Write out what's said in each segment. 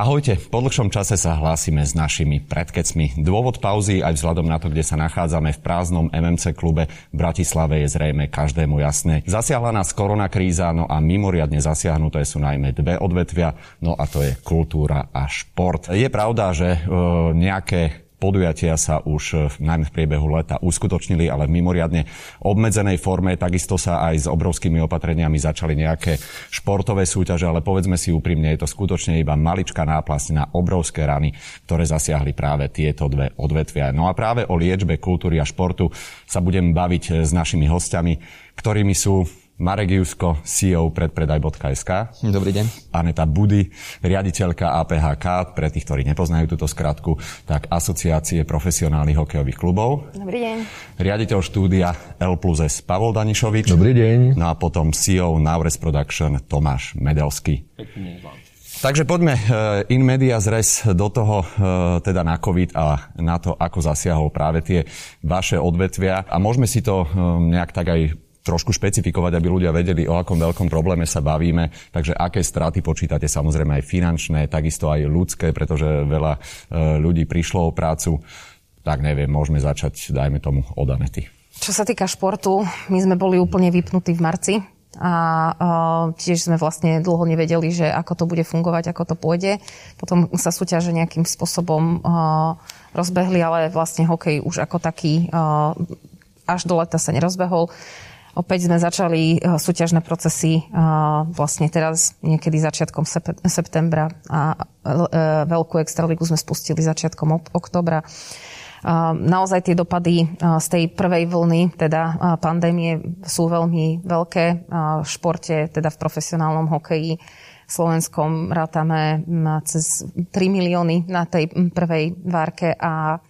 Ahojte, po dlhšom čase sa hlásime s našimi predkecmi. Dôvod pauzy aj vzhľadom na to, kde sa nachádzame v prázdnom MMC klube v Bratislave je zrejme každému jasné. Zasiahla nás korona kríza, no a mimoriadne zasiahnuté sú najmä dve odvetvia, no a to je kultúra a šport. Je pravda, že e, nejaké podujatia sa už e, najmä v priebehu leta uskutočnili, ale v mimoriadne obmedzenej forme. Takisto sa aj s obrovskými opatreniami začali nejaké športové súťaže, ale povedzme si úprimne, je to skutočne iba maličká náplasť na obrovské rany, ktoré zasiahli práve tieto dve odvetvia. No a práve o liečbe kultúry a športu sa budem baviť s našimi hostiami, ktorými sú Marek Jusko, CEO predpredaj.sk. Dobrý deň. Aneta Budy, riaditeľka APHK, pre tých, ktorí nepoznajú túto skratku, tak Asociácie profesionálnych hokejových klubov. Dobrý deň. Riaditeľ štúdia L plus S Pavol Danišovič. Dobrý deň. No a potom CEO Naures Production Tomáš Medelsky. Takže poďme eh, in media zres do toho, eh, teda na COVID a na to, ako zasiahol práve tie vaše odvetvia. A môžeme si to eh, nejak tak aj trošku špecifikovať, aby ľudia vedeli, o akom veľkom probléme sa bavíme. Takže aké straty počítate, samozrejme aj finančné, takisto aj ľudské, pretože veľa e, ľudí prišlo o prácu. Tak neviem, môžeme začať, dajme tomu, od Anety. Čo sa týka športu, my sme boli úplne vypnutí v marci a uh, tiež sme vlastne dlho nevedeli, že ako to bude fungovať, ako to pôjde. Potom sa súťaže nejakým spôsobom uh, rozbehli, ale vlastne hokej už ako taký uh, až do leta sa nerozbehol. Opäť sme začali eh, súťažné procesy eh, vlastne teraz niekedy začiatkom septembra a eh, veľkú extraligu sme spustili začiatkom oktobra. Naozaj tie dopady z tej prvej vlny, teda pandémie, sú veľmi veľké. V športe, teda v profesionálnom hokeji, slovenskom rátame mm, cez 3 milióny na tej mm, prvej várke a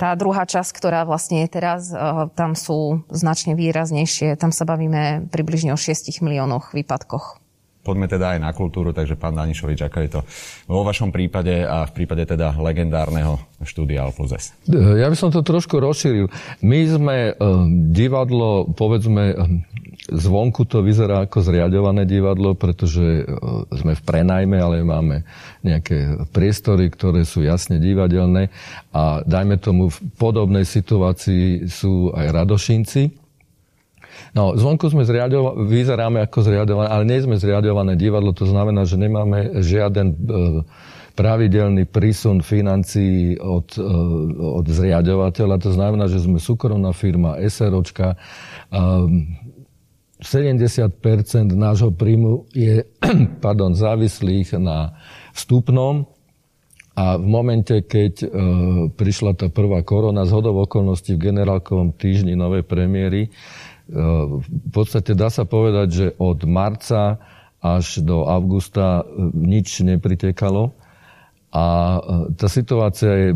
tá druhá časť, ktorá vlastne je teraz, eh, tam sú značne výraznejšie. Tam sa bavíme približne o 6 miliónoch výpadkoch. Poďme teda aj na kultúru, takže pán Danišovič, ako je to vo vašom prípade a v prípade teda legendárneho štúdia Alplus Ja by som to trošku rozšíril. My sme eh, divadlo, povedzme, eh, Zvonku to vyzerá ako zriadované divadlo, pretože e, sme v prenajme, ale máme nejaké priestory, ktoré sú jasne divadelné a dajme tomu v podobnej situácii sú aj radošinci. No, zvonku sme zriadova- vyzeráme ako zriadované, ale nie sme zriadované divadlo, to znamená, že nemáme žiaden e, pravidelný prísun financií od, e, od zriadovateľa. To znamená, že sme súkromná firma, SROčka, 70% nášho príjmu je pardon, závislých na vstupnom a v momente, keď e, prišla tá prvá korona, z hodov okolností v generálkovom týždni novej premiéry, e, v podstate dá sa povedať, že od marca až do augusta e, nič nepritekalo. A e, tá situácia je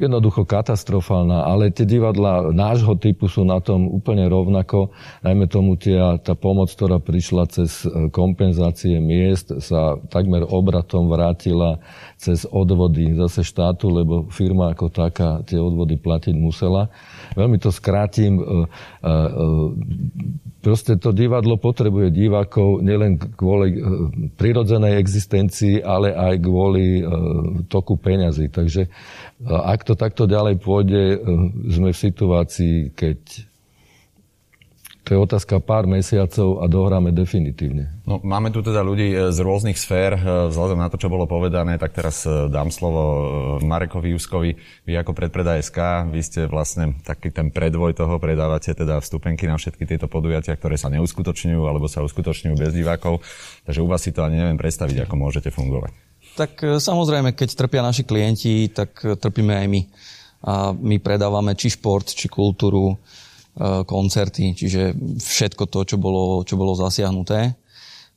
jednoducho katastrofálna, ale tie divadla nášho typu sú na tom úplne rovnako. Najmä tomu tia, tá pomoc, ktorá prišla cez e, kompenzácie miest, sa takmer obratom vrátila cez odvody zase štátu, lebo firma ako taká tie odvody platiť musela. Veľmi to skrátim. Proste to divadlo potrebuje divákov nielen kvôli prirodzenej existencii, ale aj kvôli toku peňazí. Takže ak to takto ďalej pôjde, sme v situácii, keď to je otázka pár mesiacov a dohráme definitívne. No, máme tu teda ľudí e, z rôznych sfér. E, vzhľadom na to, čo bolo povedané, tak teraz e, dám slovo Marekovi Juskovi. Vy ako predpredaj SK, vy ste vlastne taký ten predvoj toho, predávate teda vstupenky na všetky tieto podujatia, ktoré sa neuskutočňujú alebo sa uskutočňujú bez divákov. Takže u vás si to ani neviem predstaviť, ako môžete fungovať. Tak samozrejme, keď trpia naši klienti, tak trpíme aj my. A my predávame či šport, či kultúru, koncerty, čiže všetko to, čo bolo, čo bolo zasiahnuté.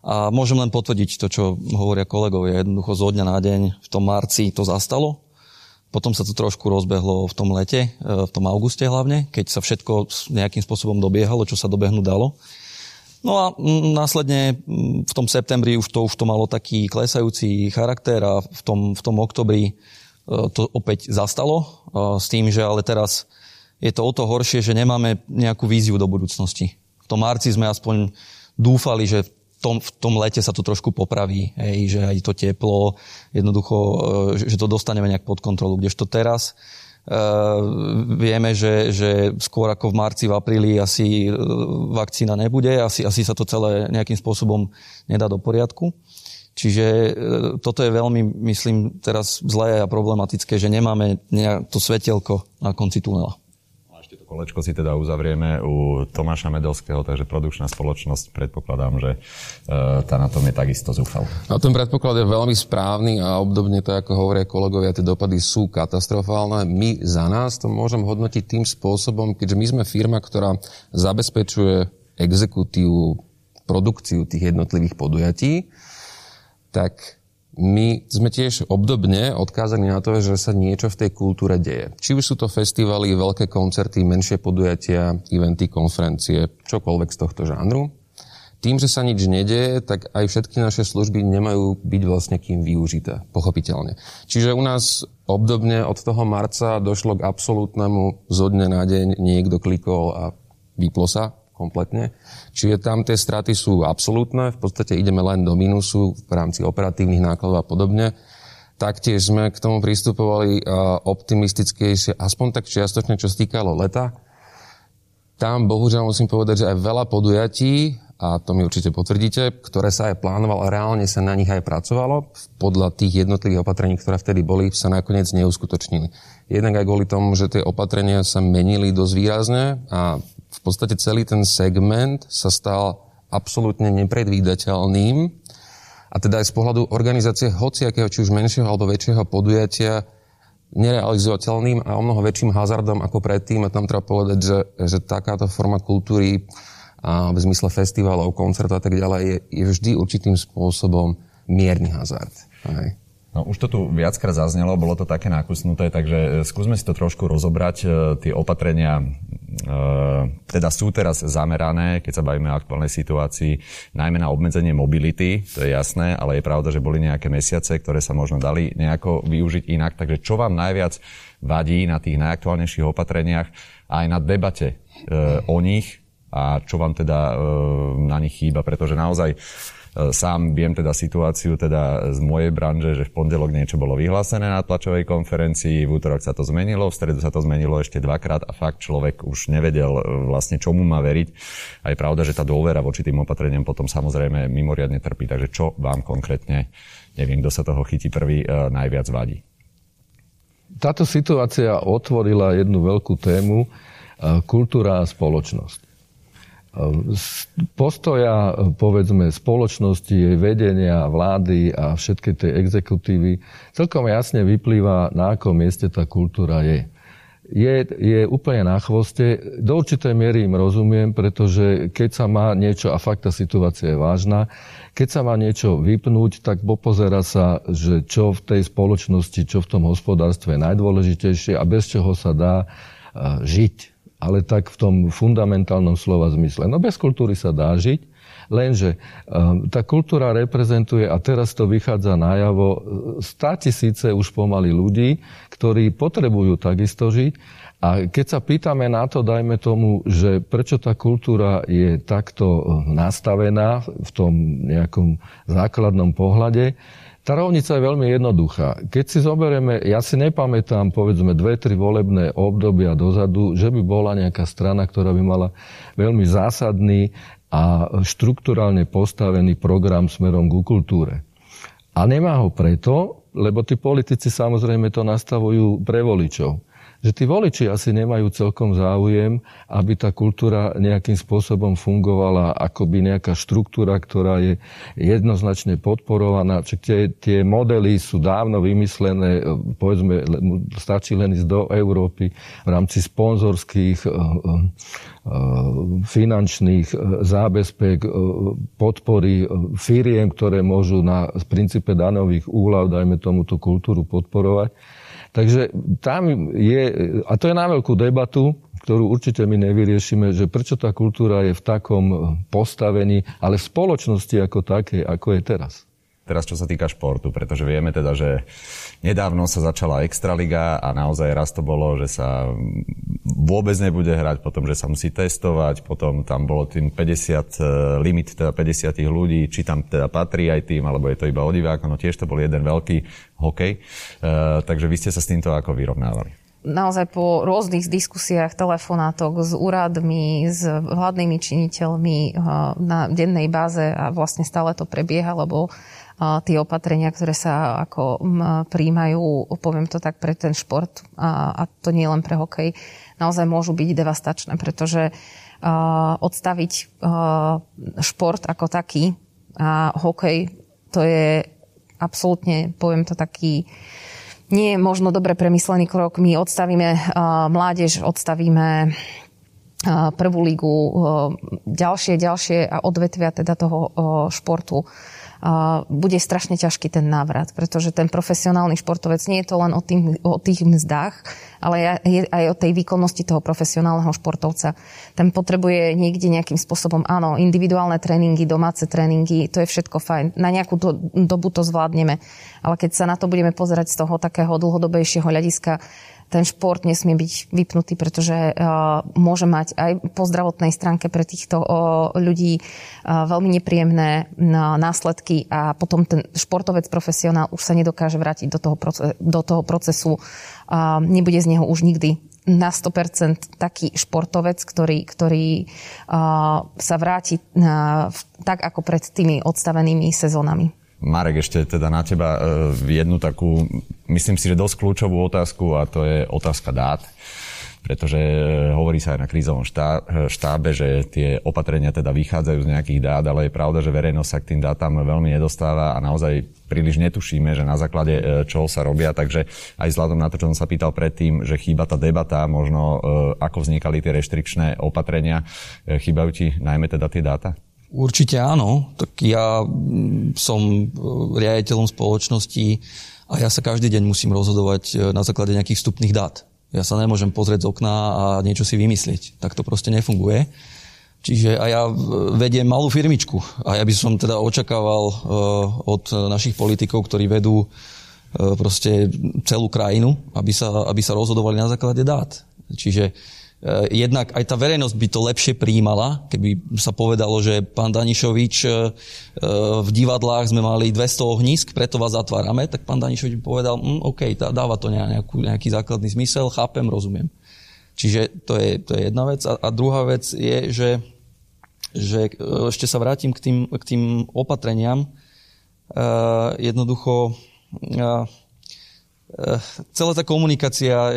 A môžem len potvrdiť to, čo hovoria kolegovia. Jednoducho zo dňa na deň v tom marci to zastalo. Potom sa to trošku rozbehlo v tom lete, v tom auguste hlavne, keď sa všetko nejakým spôsobom dobiehalo, čo sa dobehnúť dalo. No a následne v tom septembri už to, už to malo taký klesajúci charakter a v tom, v tom oktobri e, to opäť zastalo s tým, že ale teraz je to o to horšie, že nemáme nejakú víziu do budúcnosti. V tom marci sme aspoň dúfali, že tom, v tom lete sa to trošku popraví, hej, že aj to teplo, jednoducho, že to dostaneme nejak pod kontrolu. Kdežto teraz Uh, vieme, že, že skôr ako v marci, v apríli asi vakcína nebude, asi, asi sa to celé nejakým spôsobom nedá do poriadku. Čiže e, toto je veľmi, myslím, teraz zlé a problematické, že nemáme to svetelko na konci tunela. Kolečko si teda uzavrieme u Tomáša Medelského, takže produkčná spoločnosť, predpokladám, že e, tá na tom je takisto zúfal. No ten predpoklad je veľmi správny a obdobne to, ako hovoria kolegovia, tie dopady sú katastrofálne. My za nás to môžem hodnotiť tým spôsobom, keďže my sme firma, ktorá zabezpečuje exekutívu, produkciu tých jednotlivých podujatí, tak my sme tiež obdobne odkázaní na to, že sa niečo v tej kultúre deje. Či už sú to festivaly, veľké koncerty, menšie podujatia, eventy, konferencie, čokoľvek z tohto žánru. Tým, že sa nič nedeje, tak aj všetky naše služby nemajú byť vlastne kým využité, pochopiteľne. Čiže u nás obdobne od toho marca došlo k absolútnemu zo dne na deň, niekto klikol a vyplo sa kompletne. Čiže tam tie straty sú absolútne, v podstate ideme len do minusu v rámci operatívnych nákladov a podobne. Taktiež sme k tomu pristupovali optimistickejšie, aspoň tak čiastočne, čo stýkalo leta. Tam bohužiaľ musím povedať, že aj veľa podujatí, a to mi určite potvrdíte, ktoré sa aj plánovalo a reálne sa na nich aj pracovalo, podľa tých jednotlivých opatrení, ktoré vtedy boli, sa nakoniec neuskutočnili. Jednak aj kvôli tomu, že tie opatrenia sa menili dosť výrazne a v podstate celý ten segment sa stal absolútne nepredvídateľným a teda aj z pohľadu organizácie hociakého, či už menšieho alebo väčšieho podujatia nerealizovateľným a o mnoho väčším hazardom ako predtým. A tam treba povedať, že, že takáto forma kultúry a v zmysle festivalov, koncertov a tak ďalej je, je vždy určitým spôsobom mierny hazard. Hej. No už to tu viackrát zaznelo, bolo to také nákusnuté, takže e, skúsme si to trošku rozobrať. E, tie opatrenia teda sú teraz zamerané, keď sa bavíme o aktuálnej situácii, najmä na obmedzenie mobility, to je jasné, ale je pravda, že boli nejaké mesiace, ktoré sa možno dali nejako využiť inak. Takže čo vám najviac vadí na tých najaktuálnejších opatreniach aj na debate o nich a čo vám teda na nich chýba, pretože naozaj E, sám viem teda situáciu teda z mojej branže, že v pondelok niečo bolo vyhlásené na tlačovej konferencii, v útorok sa to zmenilo, v stredu sa to zmenilo ešte dvakrát a fakt človek už nevedel e, vlastne čomu má veriť. A je pravda, že tá dôvera voči tým opatreniam potom samozrejme mimoriadne trpí. Takže čo vám konkrétne, neviem, kto sa toho chytí prvý, e, najviac vadí? Táto situácia otvorila jednu veľkú tému, kultúra a spoločnosť postoja, povedzme, spoločnosti, jej vedenia, vlády a všetky tie exekutívy celkom jasne vyplýva, na akom mieste tá kultúra je. Je, je úplne na chvoste. Do určitej miery im rozumiem, pretože keď sa má niečo, a fakt tá situácia je vážna, keď sa má niečo vypnúť, tak popozera sa, že čo v tej spoločnosti, čo v tom hospodárstve je najdôležitejšie a bez čoho sa dá žiť ale tak v tom fundamentálnom slova zmysle. No bez kultúry sa dá žiť, lenže ehm, tá kultúra reprezentuje, a teraz to vychádza najavo, stá tisíce už pomaly ľudí, ktorí potrebujú takisto žiť. A keď sa pýtame na to, dajme tomu, že prečo tá kultúra je takto nastavená v tom nejakom základnom pohľade, tá rovnica je veľmi jednoduchá. Keď si zoberieme, ja si nepamätám, povedzme, dve, tri volebné obdobia dozadu, že by bola nejaká strana, ktorá by mala veľmi zásadný a štruktúralne postavený program smerom ku kultúre. A nemá ho preto, lebo tí politici samozrejme to nastavujú pre voličov že tí voliči asi nemajú celkom záujem, aby tá kultúra nejakým spôsobom fungovala akoby nejaká štruktúra, ktorá je jednoznačne podporovaná. Čiže tie, tie modely sú dávno vymyslené, povedzme, stačí len ísť do Európy v rámci sponzorských eh, eh, finančných zábezpek, podpory firiem, ktoré môžu na princípe danových úľav, dajme tomu, tú kultúru podporovať. Takže tam je, a to je na veľkú debatu, ktorú určite my nevyriešime, že prečo tá kultúra je v takom postavení, ale v spoločnosti ako také, ako je teraz. Teraz čo sa týka športu, pretože vieme teda, že nedávno sa začala Extraliga a naozaj raz to bolo, že sa vôbec nebude hrať, potom, že sa musí testovať, potom tam bolo tým 50, e, limit teda 50 ľudí, či tam teda patrí aj tým, alebo je to iba o diváko, no tiež to bol jeden veľký hokej. E, takže vy ste sa s týmto ako vyrovnávali? naozaj po rôznych diskusiách, telefonátoch s úradmi, s vládnymi činiteľmi eh, na dennej báze a vlastne stále to prebieha, lebo tie opatrenia, ktoré sa ako príjmajú, poviem to tak, pre ten šport a, a to nie len pre hokej, naozaj môžu byť devastačné, pretože odstaviť šport ako taký a hokej, to je absolútne, poviem to taký nie je možno dobre premyslený krok. My odstavíme mládež, odstavíme prvú lígu, ďalšie, ďalšie a odvetvia teda toho športu bude strašne ťažký ten návrat, pretože ten profesionálny športovec nie je to len o, tým, o tých mzdách, ale je aj o tej výkonnosti toho profesionálneho športovca. Ten potrebuje niekde nejakým spôsobom, áno, individuálne tréningy, domáce tréningy, to je všetko fajn. Na nejakú do, dobu to zvládneme. Ale keď sa na to budeme pozerať z toho takého dlhodobejšieho hľadiska, ten šport nesmie byť vypnutý, pretože uh, môže mať aj po zdravotnej stránke pre týchto uh, ľudí uh, veľmi nepríjemné následky a potom ten športovec profesionál už sa nedokáže vrátiť do toho, procesu, do toho procesu a nebude z neho už nikdy na 100% taký športovec, ktorý, ktorý uh, sa vráti uh, tak ako pred tými odstavenými sezónami. Marek, ešte teda na teba e, jednu takú, myslím si, že dosť kľúčovú otázku a to je otázka dát pretože e, hovorí sa aj na krízovom e, štábe, že tie opatrenia teda vychádzajú z nejakých dát, ale je pravda, že verejnosť sa k tým dátam veľmi nedostáva a naozaj príliš netušíme, že na základe čoho sa robia, takže aj vzhľadom na to, čo som sa pýtal predtým, že chýba tá debata, možno ako vznikali tie reštrikčné opatrenia, chýbajú ti najmä teda tie dáta? Určite áno. Tak ja mm, som e, riaditeľom spoločnosti a ja sa každý deň musím rozhodovať e, na základe nejakých vstupných dát. Ja sa nemôžem pozrieť z okna a niečo si vymyslieť. Tak to proste nefunguje. Čiže a ja e, vediem malú firmičku a ja by som teda očakával od našich politikov, ktorí vedú proste celú krajinu, aby sa, aby sa rozhodovali na základe dát. Čiže jednak aj tá verejnosť by to lepšie príjmala, keby sa povedalo, že pán Danišovič eh, v divadlách sme mali 200 ohnízk, preto vás zatvárame, tak pán Danišovič by povedal, mm, OK, tá, dáva to nejakú, nejaký základný zmysel, chápem, rozumiem. Čiže to je, to je jedna vec. A, a druhá vec je, že, že eh, ešte sa vrátim k tým, k tým opatreniam. Uh, jednoducho uh, Eh, celá tá komunikácia,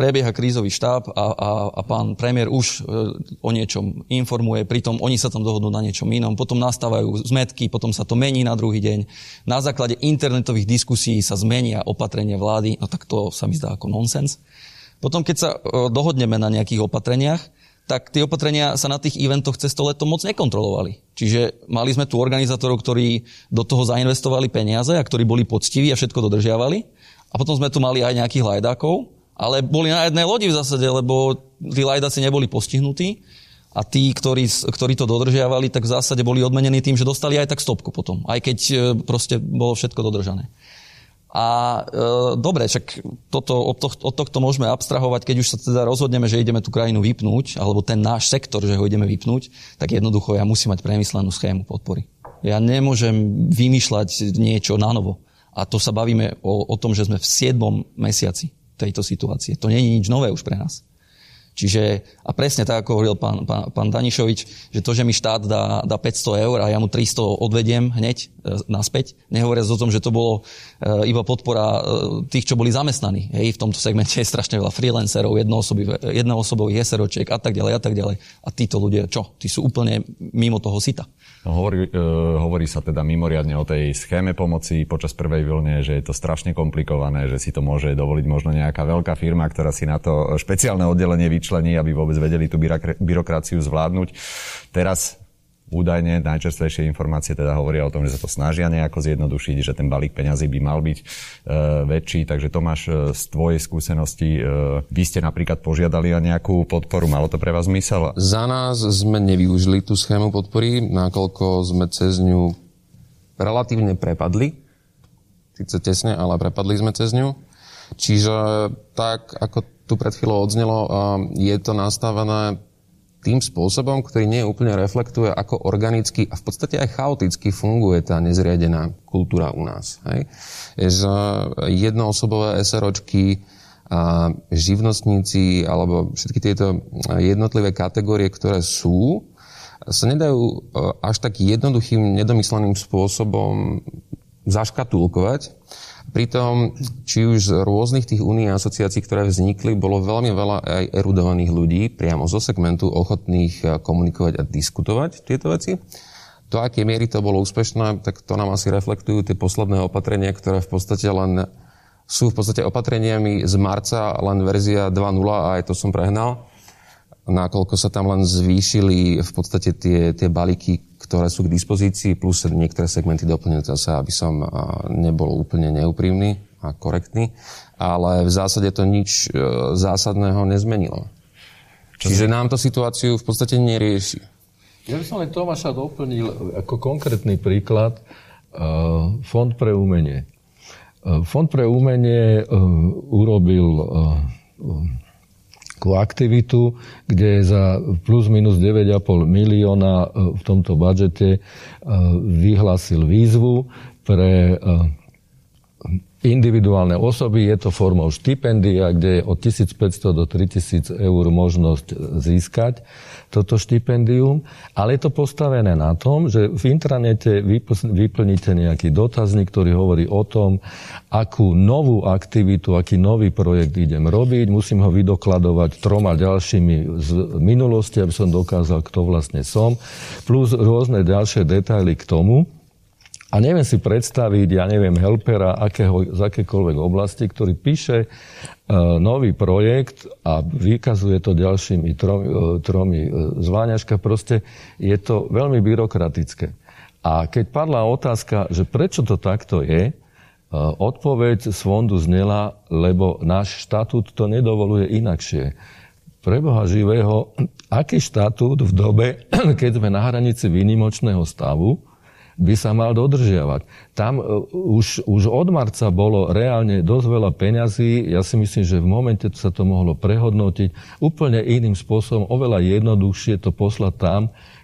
prebieha krízový štáb a, a, a pán premiér už eh, o niečom informuje, pritom oni sa tam dohodnú na niečom inom, potom nastávajú zmetky, potom sa to mení na druhý deň. Na základe internetových diskusí sa zmenia opatrenia vlády, no tak to sa mi zdá ako nonsens. Potom, keď sa eh, dohodneme na nejakých opatreniach, tak tie opatrenia sa na tých eventoch cez to leto moc nekontrolovali. Čiže mali sme tu organizátorov, ktorí do toho zainvestovali peniaze a ktorí boli poctiví a všetko dodržiavali. A potom sme tu mali aj nejakých lajdákov, ale boli na jednej lodi v zásade, lebo tí lajdáci neboli postihnutí a tí, ktorí, ktorí to dodržiavali, tak v zásade boli odmenení tým, že dostali aj tak stopku potom, aj keď e, proste bolo všetko dodržané. A e, dobre, však toto, od, tohto, od tohto môžeme abstrahovať, keď už sa teda rozhodneme, že ideme tú krajinu vypnúť, alebo ten náš sektor, že ho ideme vypnúť, tak jednoducho ja musím mať premyslenú schému podpory. Ja nemôžem vymýšľať niečo na novo. A to sa bavíme o, o tom, že sme v 7. mesiaci tejto situácie. To nie je nič nové už pre nás. Čiže, a presne tak, ako hovoril pán, pán, pán Danišovič, že to, že mi štát dá, dá 500 eur a ja mu 300 odvediem hneď e, naspäť, nehovoriac o tom, že to bolo e, iba podpora e, tých, čo boli zamestnaní. Hej, v tomto segmente je strašne veľa freelancerov, jednoosobových SROčiek a tak ďalej a tak ďalej. A títo ľudia, čo? Tí sú úplne mimo toho sita. Hovorí, e, hovorí sa teda mimoriadne o tej schéme pomoci počas prvej vlne, že je to strašne komplikované, že si to môže dovoliť možno nejaká veľká firma, ktorá si na to špeciálne oddelenie vyčlení, aby vôbec vedeli tú byrokraciu zvládnuť. Teraz Údajne najčerstvejšie informácie teda hovoria o tom, že sa to snažia nejako zjednodušiť, že ten balík peňazí by mal byť e, väčší. Takže Tomáš, e, z tvojej skúsenosti, e, vy ste napríklad požiadali o nejakú podporu, malo to pre vás zmysel? Za nás sme nevyužili tú schému podpory, nakoľko sme cez ňu relatívne prepadli. Sice tesne, ale prepadli sme cez ňu. Čiže tak, ako tu pred chvíľou odznelo, je to nastavené tým spôsobom, ktorý nie úplne reflektuje, ako organicky a v podstate aj chaoticky funguje tá nezriadená kultúra u nás. Hej? Že jednoosobové SROčky, a živnostníci alebo všetky tieto jednotlivé kategórie, ktoré sú, sa nedajú e, až tak jednoduchým, nedomysleným spôsobom zaškatulkovať. Pritom, či už z rôznych tých únií a asociácií, ktoré vznikli, bolo veľmi veľa aj erudovaných ľudí priamo zo segmentu ochotných e, komunikovať a diskutovať tieto veci. To, aké miery to bolo úspešné, tak to nám asi reflektujú tie posledné opatrenia, ktoré v podstate len sú v podstate opatreniami z marca len verzia 2.0 a aj to som prehnal nakoľko sa tam len zvýšili v podstate tie, tie balíky, ktoré sú k dispozícii, plus niektoré segmenty doplnili zase, aby som nebol úplne neúprimný a korektný, ale v zásade to nič e, zásadného nezmenilo. Čo Čiže nám to situáciu v podstate nerieši. Ja by som len Tomáša doplnil ako konkrétny príklad e, Fond pre umenie. E, Fond pre umenie urobil takú aktivitu, kde za plus minus 9,5 milióna e, v tomto budžete e, vyhlásil výzvu pre e, individuálne osoby. Je to formou štipendia, kde je od 1500 do 3000 eur možnosť získať toto štipendium, ale je to postavené na tom, že v intranete vyplníte nejaký dotazník, ktorý hovorí o tom, akú novú aktivitu, aký nový projekt idem robiť. Musím ho vydokladovať troma ďalšími z minulosti, aby som dokázal, kto vlastne som, plus rôzne ďalšie detaily k tomu. A neviem si predstaviť, ja neviem, helpera akého, z akékoľvek oblasti, ktorý píše uh, nový projekt a vykazuje to ďalšími tromi, uh, tromi uh, zváňažka. Proste je to veľmi byrokratické. A keď padla otázka, že prečo to takto je, odpoveď z fondu znela, lebo náš štatút to nedovoluje inakšie. Pre Boha živého, aký štatút v dobe, keď sme na hranici výnimočného stavu, by sa mal dodržiavať. Tam uh, už, už od marca bolo reálne dosť veľa peňazí. Ja si myslím, že v momente sa to mohlo prehodnotiť úplne iným spôsobom, oveľa jednoduchšie to poslať tam,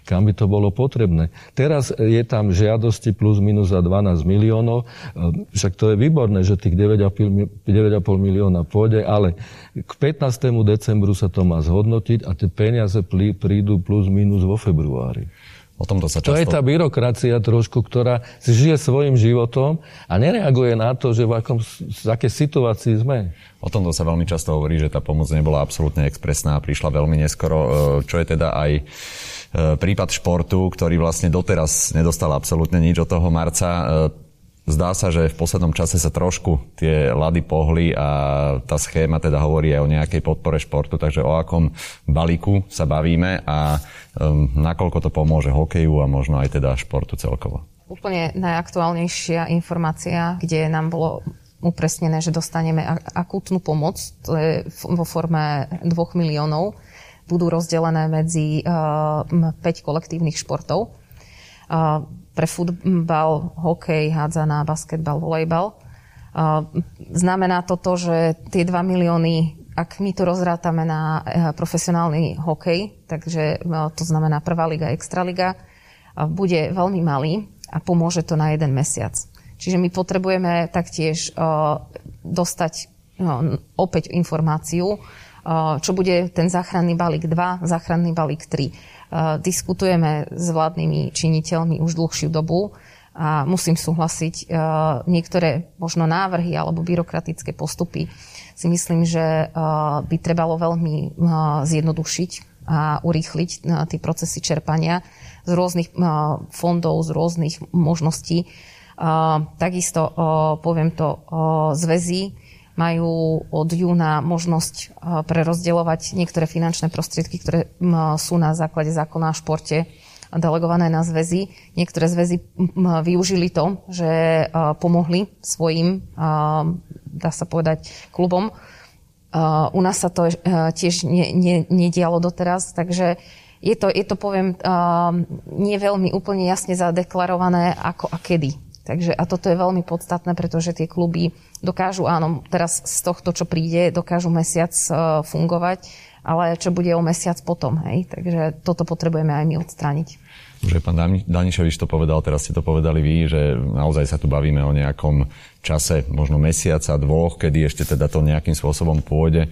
kam by to bolo potrebné. Teraz je tam žiadosti plus minus za 12 miliónov, e, však to je výborné, že tých 9,5 milióna pôjde, ale k 15. decembru sa to má zhodnotiť a tie peniaze prídu plus minus vo februári. O tomto sa často... To je tá byrokracia trošku, ktorá žije svojim životom a nereaguje na to, že v, akom, v akej situácii sme. O tomto sa veľmi často hovorí, že tá pomoc nebola absolútne expresná a prišla veľmi neskoro, e, čo je teda aj e, prípad športu, ktorý vlastne doteraz nedostal absolútne nič od toho marca. Zdá sa, že v poslednom čase sa trošku tie lady pohli a tá schéma teda hovorí aj o nejakej podpore športu, takže o akom balíku sa bavíme a um, nakoľko to pomôže hokeju a možno aj teda športu celkovo. Úplne najaktuálnejšia informácia, kde nám bolo upresnené, že dostaneme akútnu pomoc, to je vo forme 2 miliónov, budú rozdelené medzi uh, 5 kolektívnych športov. Uh, pre futbal, hokej, hádzaná, basketbal, volejbal. Znamená to to, že tie 2 milióny, ak my to rozrátame na e, profesionálny hokej, takže e, to znamená prvá liga, extraliga, bude veľmi malý a pomôže to na jeden mesiac. Čiže my potrebujeme taktiež dostať opäť informáciu, čo bude ten záchranný balík 2, záchranný balík 3 Eh, diskutujeme s vládnymi činiteľmi už dlhšiu dobu a musím súhlasiť, niektoré možno návrhy alebo byrokratické postupy si myslím, že by trebalo veľmi zjednodušiť a urýchliť tie procesy čerpania z rôznych fondov, z rôznych možností. Takisto poviem to zväzy majú od júna možnosť e, prerozdeľovať niektoré finančné prostriedky, ktoré sú na základe zákona o športe delegované na zväzy. Niektoré zväzy využili to, že e, pomohli svojim, e, dá sa povedať, klubom. U nás sa to tiež nedialo doteraz, takže je to, je to poviem, nie veľmi úplne jasne zadeklarované, ako a kedy Takže a toto je veľmi podstatné, pretože tie kluby dokážu, áno, teraz z tohto, čo príde, dokážu mesiac uh, fungovať, ale čo bude o mesiac potom, hej? Takže toto potrebujeme aj my odstrániť. Že pán Danišovič to povedal, teraz ste to povedali vy, že naozaj sa tu bavíme o nejakom čase, možno mesiaca, dvoch, kedy ešte teda to nejakým spôsobom pôjde.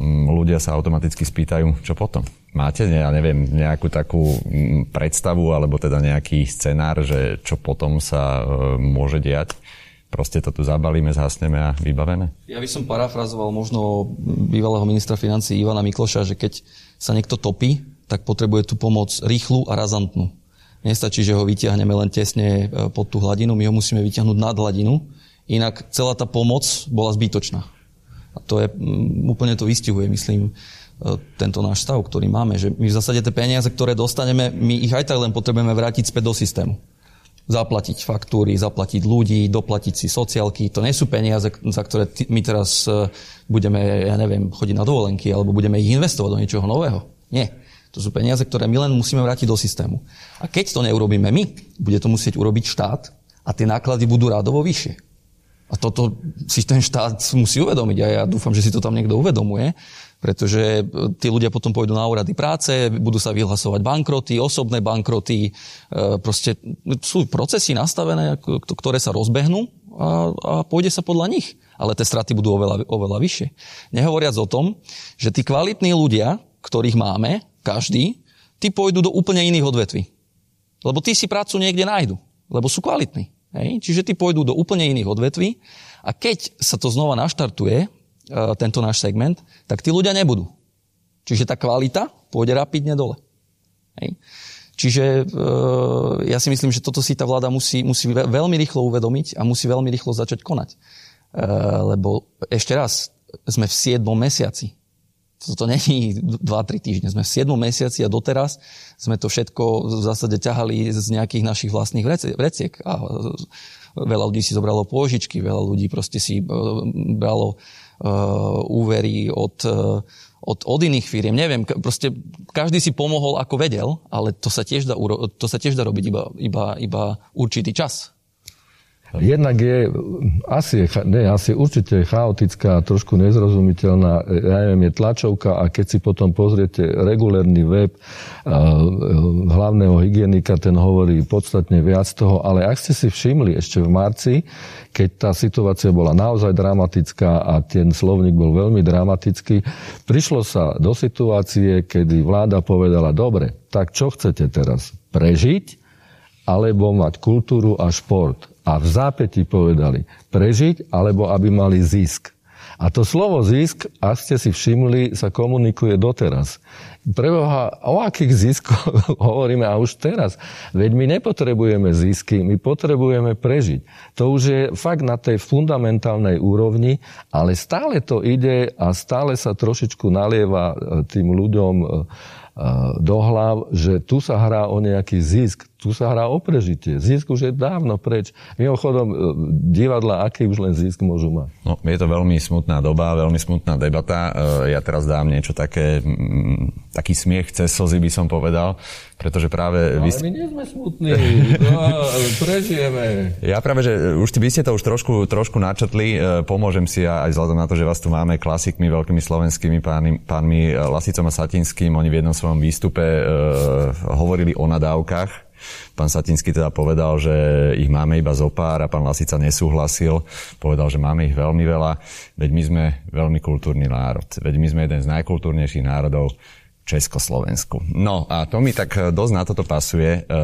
Mm, ľudia sa automaticky spýtajú, čo potom? Máte, ja neviem, nejakú takú mm, predstavu alebo teda nejaký scenár, že čo potom sa e, môže diať? Proste to tu zabalíme, zhasneme a vybavené? Ja by som parafrazoval možno bývalého ministra financí Ivana Mikloša, že keď sa niekto topí, tak potrebuje tú pomoc rýchlu a razantnú. Nestačí, že ho vyťahneme len tesne e, pod tú hladinu, my ho musíme vyťahnuť nad hladinu, inak celá tá pomoc bola zbytočná. A to je, úplne to vystihuje, myslím, tento náš stav, ktorý máme. Že my v zásade tie peniaze, ktoré dostaneme, my ich aj tak len potrebujeme vrátiť späť do systému. Zaplatiť faktúry, zaplatiť ľudí, doplatiť si sociálky. To nie sú peniaze, za ktoré my teraz e, budeme, ja neviem, chodiť na dovolenky alebo budeme ich investovať do niečoho nového. Nie. To sú peniaze, ktoré my len musíme vrátiť do systému. A keď to neurobíme my, bude to musieť urobiť štát a tie náklady budú rádovo vyššie. A toto si ten štát musí uvedomiť a ja dúfam, že si to tam niekto uvedomuje, pretože e, tí ľudia potom pôjdu na úrady práce, budú sa vyhlasovať bankroty, osobné bankroty, e, proste sú procesy nastavené, ktoré sa rozbehnú a, a pôjde sa podľa nich. Ale tie straty budú oveľa, oveľa vyššie. Nehovoriac o tom, že tí kvalitní ľudia, ktorých máme, každý, tí pôjdu do úplne iných odvetví. Lebo tí si prácu niekde nájdu, lebo sú kvalitní. Hej? Čiže tí pôjdu do úplne iných odvetví a keď sa to znova naštartuje, E, tento náš segment, tak tí ľudia nebudú. Čiže tá kvalita pôjde rapidne dole. Hej. Čiže e, ja si myslím, že toto si tá vláda musí, musí veľmi rýchlo uvedomiť a musí veľmi rýchlo začať konať. E, lebo ešte raz, sme v 7. mesiaci. Toto není 2-3 týždne. Sme v 7. mesiaci a doteraz sme to všetko v zásade ťahali z nejakých našich vlastných vreciek. A veľa ľudí si zobralo pôžičky, veľa ľudí proste si bralo Uh, úvery od, od, od iných firiem. Neviem, proste každý si pomohol ako vedel, ale to sa tiež dá, to sa tiež dá robiť iba, iba, iba určitý čas. Jednak je asi, ne, asi určite chaotická, trošku nezrozumiteľná, ja neviem, je tlačovka a keď si potom pozriete regulárny web hlavného hygienika, ten hovorí podstatne viac toho, ale ak ste si všimli ešte v marci, keď tá situácia bola naozaj dramatická a ten slovník bol veľmi dramatický, prišlo sa do situácie, kedy vláda povedala, dobre, tak čo chcete teraz? Prežiť? alebo mať kultúru a šport a v zápäti povedali prežiť alebo aby mali zisk. A to slovo zisk, ak ste si všimli, sa komunikuje doteraz. Preboha, o akých ziskoch hovoríme a už teraz? Veď my nepotrebujeme zisky, my potrebujeme prežiť. To už je fakt na tej fundamentálnej úrovni, ale stále to ide a stále sa trošičku nalieva e, tým ľuďom e, do hlav, že tu sa hrá o nejaký zisk, tu sa hrá o prežitie. Zisk už je dávno preč. Mimochodom, e, divadla, aký už len zisk môžu mať? No, je to veľmi smutná doba, veľmi smutná debata. E, ja teraz dám niečo také, taký smiech cez slzy by som povedal, pretože práve... No, vy... Ale my nie sme smutní, no, prežijeme. Ja práve, že už vy ste to už trošku, trošku načetli, e, pomôžem si aj vzhľadom na to, že vás tu máme klasikmi, veľkými slovenskými pánmi, pánmi Lasicom a Satinským. Oni v jednom svojom výstupe hovorili o nadávkach. Pán Satinský teda povedal, že ich máme iba zo pár a pán Lasica nesúhlasil. Povedal, že máme ich veľmi veľa, veď my sme veľmi kultúrny národ. Veď my sme jeden z najkultúrnejších národov Československu. No a to mi tak dosť na toto pasuje. E,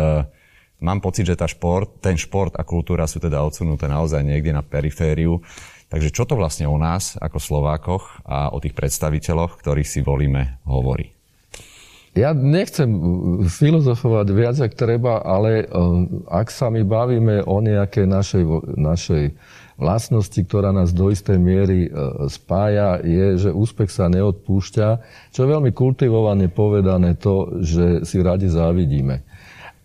mám pocit, že tá šport, ten šport a kultúra sú teda odsunuté naozaj niekde na perifériu. Takže čo to vlastne o nás ako Slovákoch a o tých predstaviteľoch, ktorých si volíme, hovorí? Ja nechcem filozofovať viac, ak treba, ale eh, ak sa my bavíme o nejakej našej, našej vlastnosti, ktorá nás do istej miery eh, spája, je, že úspech sa neodpúšťa, čo je veľmi kultivovane povedané to, že si radi závidíme.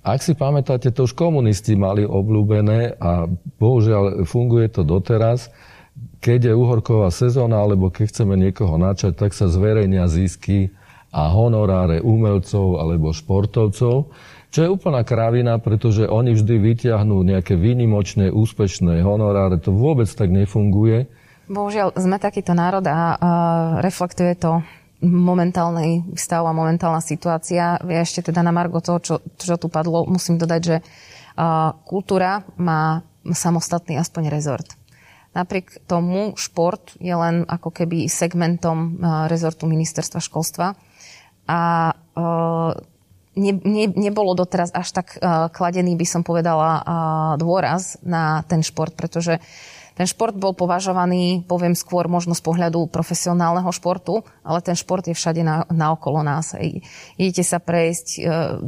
Ak si pamätáte, to už komunisti mali obľúbené a bohužiaľ funguje to doteraz, keď je uhorková sezóna, alebo keď chceme niekoho načať, tak sa zverejnia zisky a honoráre umelcov alebo športovcov, Čo je úplná kravina, pretože oni vždy vyťahnú nejaké výnimočné, úspešné honoráre. To vôbec tak nefunguje. Bohužiaľ, sme takýto národ a, a reflektuje to momentálny stav a momentálna situácia. Ja ešte teda na Margo toho, čo, čo tu padlo, musím dodať, že a, kultúra má samostatný aspoň rezort. Napriek tomu šport je len ako keby segmentom rezortu ministerstva školstva. A ne, ne, nebolo doteraz až tak uh, kladený, by som povedala, uh, dôraz na ten šport, pretože ten šport bol považovaný, poviem skôr možno z pohľadu profesionálneho športu, ale ten šport je všade na, na okolo nás. Idete sa prejsť, uh,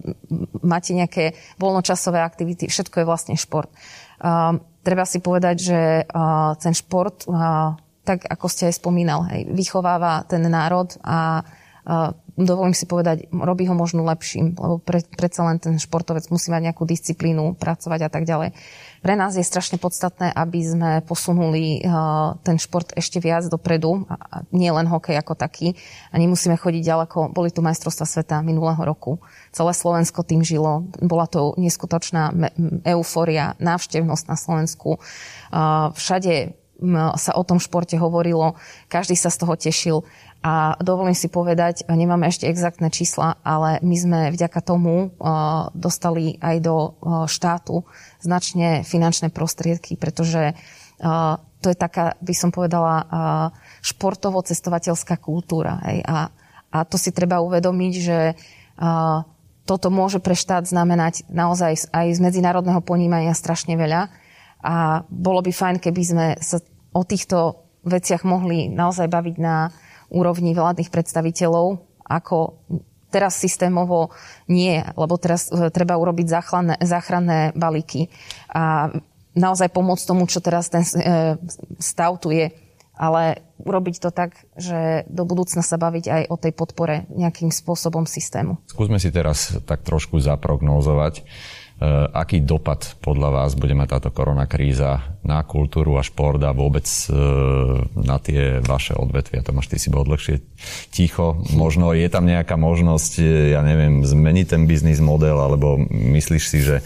máte nejaké voľnočasové aktivity, všetko je vlastne šport. Uh, treba si povedať, že uh, ten šport, uh, tak ako ste aj spomínal, hej, vychováva ten národ a uh, dovolím si povedať, robí ho možno lepším, lebo pre, predsa len ten športovec musí mať nejakú disciplínu, pracovať a tak ďalej. Pre nás je strašne podstatné, aby sme posunuli uh, ten šport ešte viac dopredu, a, nie len hokej ako taký. A nemusíme chodiť ďaleko. Boli tu majstrovstva sveta minulého roku. Celé Slovensko tým žilo. Bola to neskutočná euforia, návštevnosť na Slovensku. Uh, všade sa o tom športe hovorilo, každý sa z toho tešil. A dovolím si povedať, nemáme ešte exaktné čísla, ale my sme vďaka tomu uh, dostali aj do uh, štátu značne finančné prostriedky, pretože uh, to je taká, by som povedala, športovo-cestovateľská kultúra. A, a to si treba uvedomiť, že toto môže pre štát znamenať naozaj aj z medzinárodného ponímania strašne veľa. A bolo by fajn, keby sme sa o týchto veciach mohli naozaj baviť na úrovni vládnych predstaviteľov, ako teraz systémovo nie, lebo teraz e, treba urobiť záchranné, záchranné balíky a naozaj pomôcť tomu, čo teraz ten e, stav tu je. Ale urobiť to tak, že do budúcna sa baviť aj o tej podpore nejakým spôsobom systému. Skúsme si teraz tak trošku zaprognózovať Eh, aký dopad podľa vás bude mať táto koronakríza na kultúru a šport a vôbec eh, na tie vaše odvetvia? Tomáš, ty si bol dlhšie ticho. Možno je tam nejaká možnosť, eh, ja neviem, zmeniť ten biznis model, alebo myslíš si, že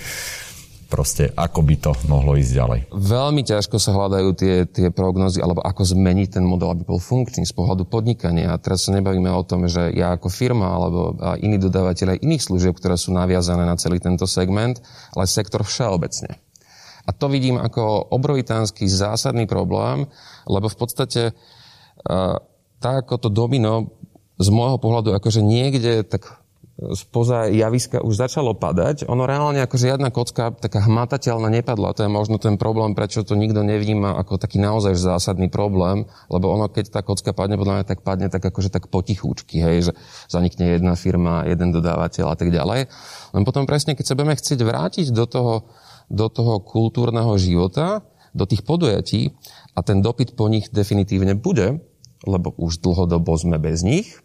proste ako by to mohlo ísť ďalej? Veľmi ťažko sa hľadajú tie, tie prognozy, alebo ako zmeniť ten model, aby bol funkčný z pohľadu podnikania. A teraz sa nebavíme o tom, že ja ako firma alebo iní dodávateľe iných služieb, ktoré sú naviazané na celý tento segment, ale sektor všeobecne. A to vidím ako obrovitánsky zásadný problém, lebo v podstate tak ako to domino z môjho pohľadu akože niekde tak spoza javiska už začalo padať. Ono reálne ako žiadna kocka taká hmatateľná nepadla. To je možno ten problém, prečo to nikto nevníma ako taký naozaj zásadný problém, lebo ono, keď tá kocka padne, podľa mňa tak padne tak akože tak potichúčky, hej, že zanikne jedna firma, jeden dodávateľ a tak ďalej. Len potom presne, keď sa budeme chcieť vrátiť do toho, do toho kultúrneho života, do tých podujatí a ten dopyt po nich definitívne bude, lebo už dlhodobo sme bez nich,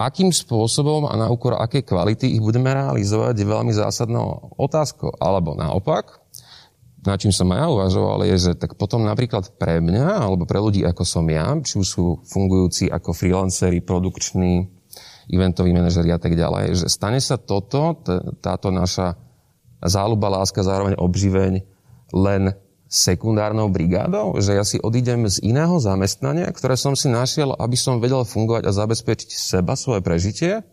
akým spôsobom a na úkor akej kvality ich budeme realizovať je veľmi zásadnou otázkou. Alebo naopak, na čím som aj ja uvažoval, je, že tak potom napríklad pre mňa, alebo pre ľudí ako som ja, či už sú fungujúci ako freelanceri, produkční, eventoví manažeri a tak ďalej, že stane sa toto, táto naša záľuba, láska, zároveň obživeň len sekundárnou brigádou, že ja si odídem z iného zamestnania, ktoré som si našiel, aby som vedel fungovať a zabezpečiť seba, svoje prežitie.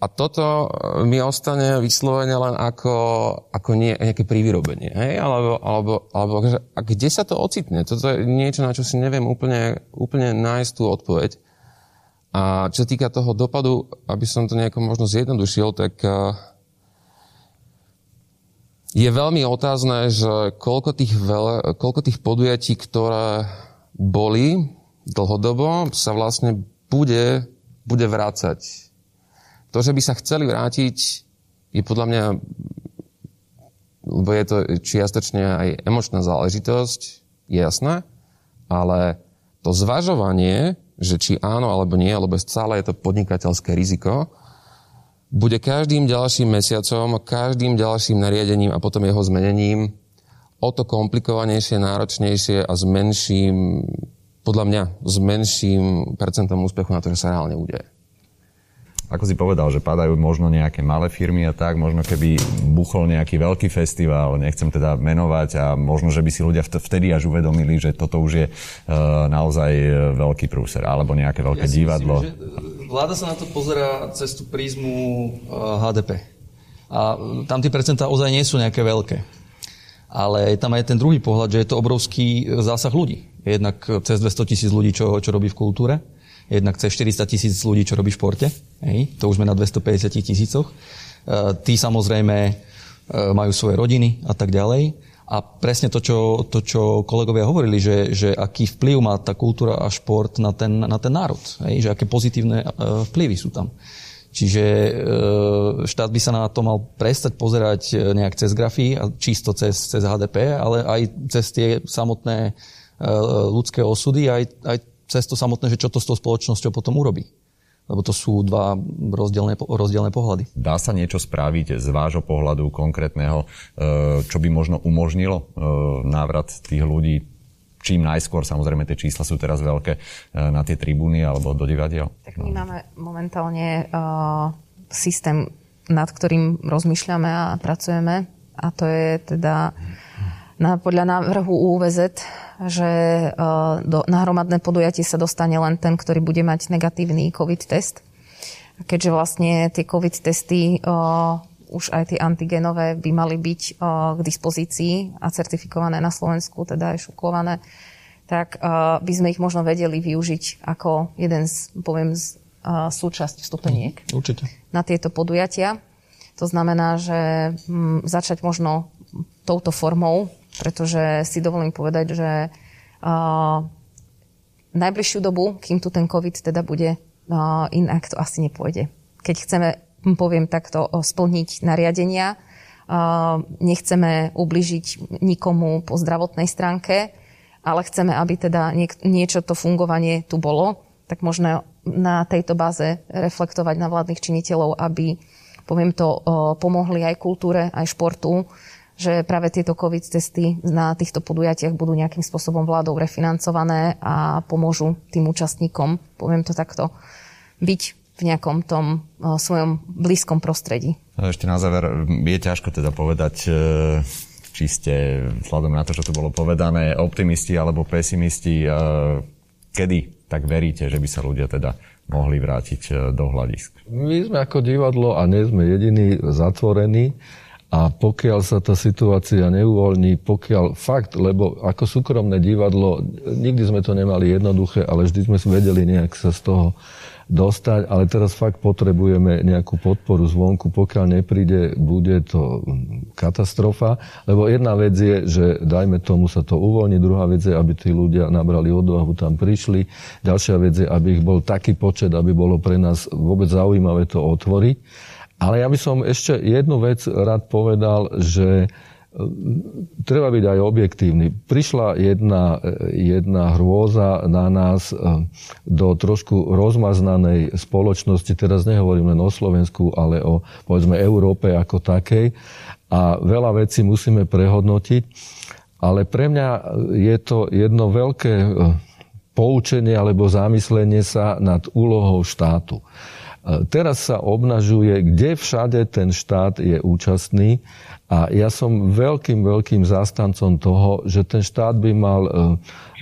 A toto e, mi ostane vyslovene len ako, ako nie, nejaké privyrobenie. Hej? Alebo, alebo, alebo a kde sa to ocitne? Toto je niečo, na čo si neviem úplne, úplne nájsť tú odpoveď. A čo týka toho dopadu, aby som to nejako možno zjednodušil, tak uh, je veľmi otázne, že koľko tých, veľa, koľko tých podujatí, ktoré boli dlhodobo, sa vlastne bude, bude vrácať. To, že by sa chceli vrátiť, je podľa mňa, lebo je to čiastočne aj emočná záležitosť, je jasné, ale to zvažovanie, že či áno alebo nie, lebo stále je to podnikateľské riziko, bude každým ďalším mesiacom, každým ďalším nariadením a potom jeho zmenením o to komplikovanejšie, náročnejšie a s menším, podľa mňa, s menším percentom úspechu na to, že sa reálne udeje. ako si povedal, že padajú možno nejaké malé firmy a tak, možno keby buchol nejaký veľký festival, nechcem teda menovať a možno, že by si ľudia vtedy až uvedomili, že toto už je uh, naozaj e, veľký prúser, alebo nejaké veľké ja divadlo. Myslím, že vláda sa na to pozera cez tú prízmu HDP. A tam tie percentá ozaj nie sú nejaké veľké. Ale je tam aj ten druhý pohľad, že je to obrovský zásah ľudí. Jednak cez 200 tisíc ľudí, čo, čo robí v kultúre jednak cez 400 tisíc ľudí, čo robí v športe. Hej, to už sme na 250 tisícoch. Tí samozrejme majú svoje rodiny a tak ďalej. A presne to, čo, to, čo kolegovia hovorili, že, že aký vplyv má tá kultúra a šport na ten, na ten národ. Hej, že aké pozitívne e, vplyvy sú tam. Čiže štát by sa na to mal prestať pozerať nejak cez grafy, čisto cez, cez HDP, ale aj cez tie samotné ľudské osudy, aj, aj cez to samotné, že čo to s tou spoločnosťou potom urobí. Lebo to sú dva rozdielne, rozdielne pohľady. Dá sa niečo spraviť z vášho pohľadu konkrétneho, e, čo by možno umožnilo e, návrat tých ľudí čím najskôr, samozrejme tie čísla sú teraz veľké, e, na tie tribúny alebo do divadiel? Tak my máme momentálne uh, systém, nad ktorým rozmýšľame a pracujeme a to je teda na, podľa návrhu UVZ že e, do, na hromadné podujatie sa dostane len ten, ktorý bude mať negatívny COVID test. Keďže vlastne tie COVID testy, uh, už aj tie antigenové, by mali byť uh, k dispozícii a certifikované na Slovensku, teda aj šukované, tak uh, by sme ich možno vedeli využiť ako jeden z, poviem, z, súčasť vstupeniek mm, Určite. na tieto podujatia. To znamená, že m, začať možno touto formou pretože si dovolím povedať, že uh, najbližšiu dobu, kým tu ten COVID teda bude, uh, inak to asi nepôjde. Keď chceme, poviem takto, splniť nariadenia, uh, nechceme ubližiť nikomu po zdravotnej stránke, ale chceme, aby teda niek- niečo to fungovanie tu bolo, tak možno na tejto báze reflektovať na vládnych činiteľov, aby poviem to, pomohli aj kultúre, aj športu, že práve tieto COVID testy na týchto podujatiach budú nejakým spôsobom vládou refinancované a pomôžu tým účastníkom, poviem to takto, byť v nejakom tom uh, svojom blízkom prostredí. Ešte na záver, je ťažko teda povedať, e, či ste, vzhľadom na to, čo tu bolo povedané, optimisti alebo pesimisti, e, kedy tak veríte, že by sa ľudia teda mohli vrátiť e, do hľadisk? My sme ako divadlo a nie sme jediní zatvorení a pokiaľ sa tá situácia neuvoľní, pokiaľ fakt, lebo ako súkromné divadlo, nikdy sme to nemali jednoduché, ale vždy sme vedeli nejak sa z toho dostať, ale teraz fakt potrebujeme nejakú podporu zvonku. Pokiaľ nepríde, bude to katastrofa. Lebo jedna vec je, že dajme tomu sa to uvoľní, druhá vec je, aby tí ľudia nabrali odvahu, tam prišli. Ďalšia vec je, aby ich bol taký počet, aby bolo pre nás vôbec zaujímavé to otvoriť. Ale ja by som ešte jednu vec rád povedal, že e, treba byť aj objektívny. Prišla jedna, e, jedna hrôza na nás e, do trošku rozmaznanej spoločnosti, teraz nehovorím len o Slovensku, ale o povedzme Európe ako takej a veľa vecí musíme prehodnotiť. Ale pre mňa je to jedno veľké poučenie alebo zamyslenie sa nad úlohou štátu. Teraz sa obnažuje, kde všade ten štát je účastný a ja som veľkým, veľkým zástancom toho, že ten štát by mal e,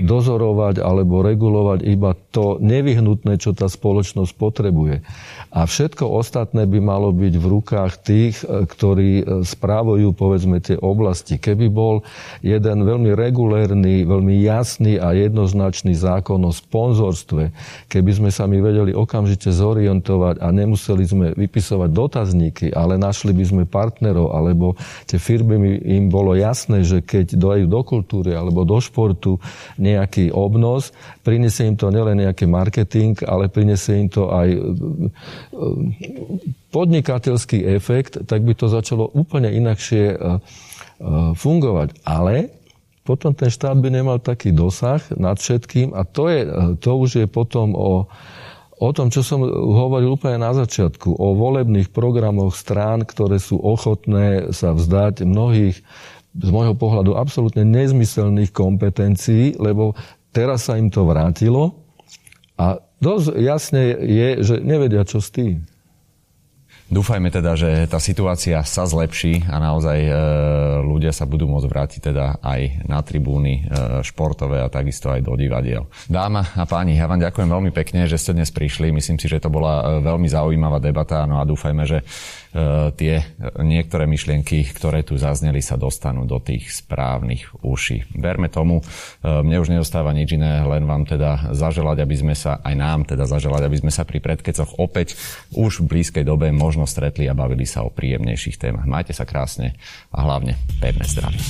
dozorovať alebo regulovať iba to nevyhnutné, čo tá spoločnosť potrebuje. A všetko ostatné by malo byť v rukách tých, e, ktorí e, správujú, povedzme, tie oblasti. Keby bol jeden veľmi regulérny, veľmi jasný a jednoznačný zákon o sponzorstve, keby sme sa my vedeli okamžite zorientovať a nemuseli sme vypisovať dotazníky, ale našli by sme partnerov alebo tie firmy im bolo jasné, že keď dojú do kultúry alebo do športu nejaký obnos, prinesie im to nielen nejaký marketing, ale prinesie im to aj e, e, podnikateľský efekt, tak by to začalo úplne inakšie e, fungovať. Ale potom ten štát by nemal taký dosah nad všetkým a to, je, to už je potom o, o tom, čo som hovoril úplne na začiatku, o volebných programoch strán, ktoré sú ochotné sa vzdať mnohých z môjho pohľadu absolútne nezmyselných kompetencií, lebo teraz sa im to vrátilo a dosť jasne je, že nevedia, čo s tým. Dúfajme teda, že tá situácia sa zlepší a naozaj e, ľudia sa budú môcť vrátiť teda aj na tribúny e, športové a takisto aj do divadiel. Dáma a páni, ja vám ďakujem veľmi pekne, že ste dnes prišli. Myslím si, že to bola e, veľmi zaujímavá debata, no a dúfajme, že tie niektoré myšlienky, ktoré tu zazneli, sa dostanú do tých správnych uší. Verme tomu, mne už nedostáva nič iné, len vám teda zaželať, aby sme sa, aj nám teda zaželať, aby sme sa pri predkecoch opäť už v blízkej dobe možno stretli a bavili sa o príjemnejších témach. Majte sa krásne a hlavne pevné zdravie.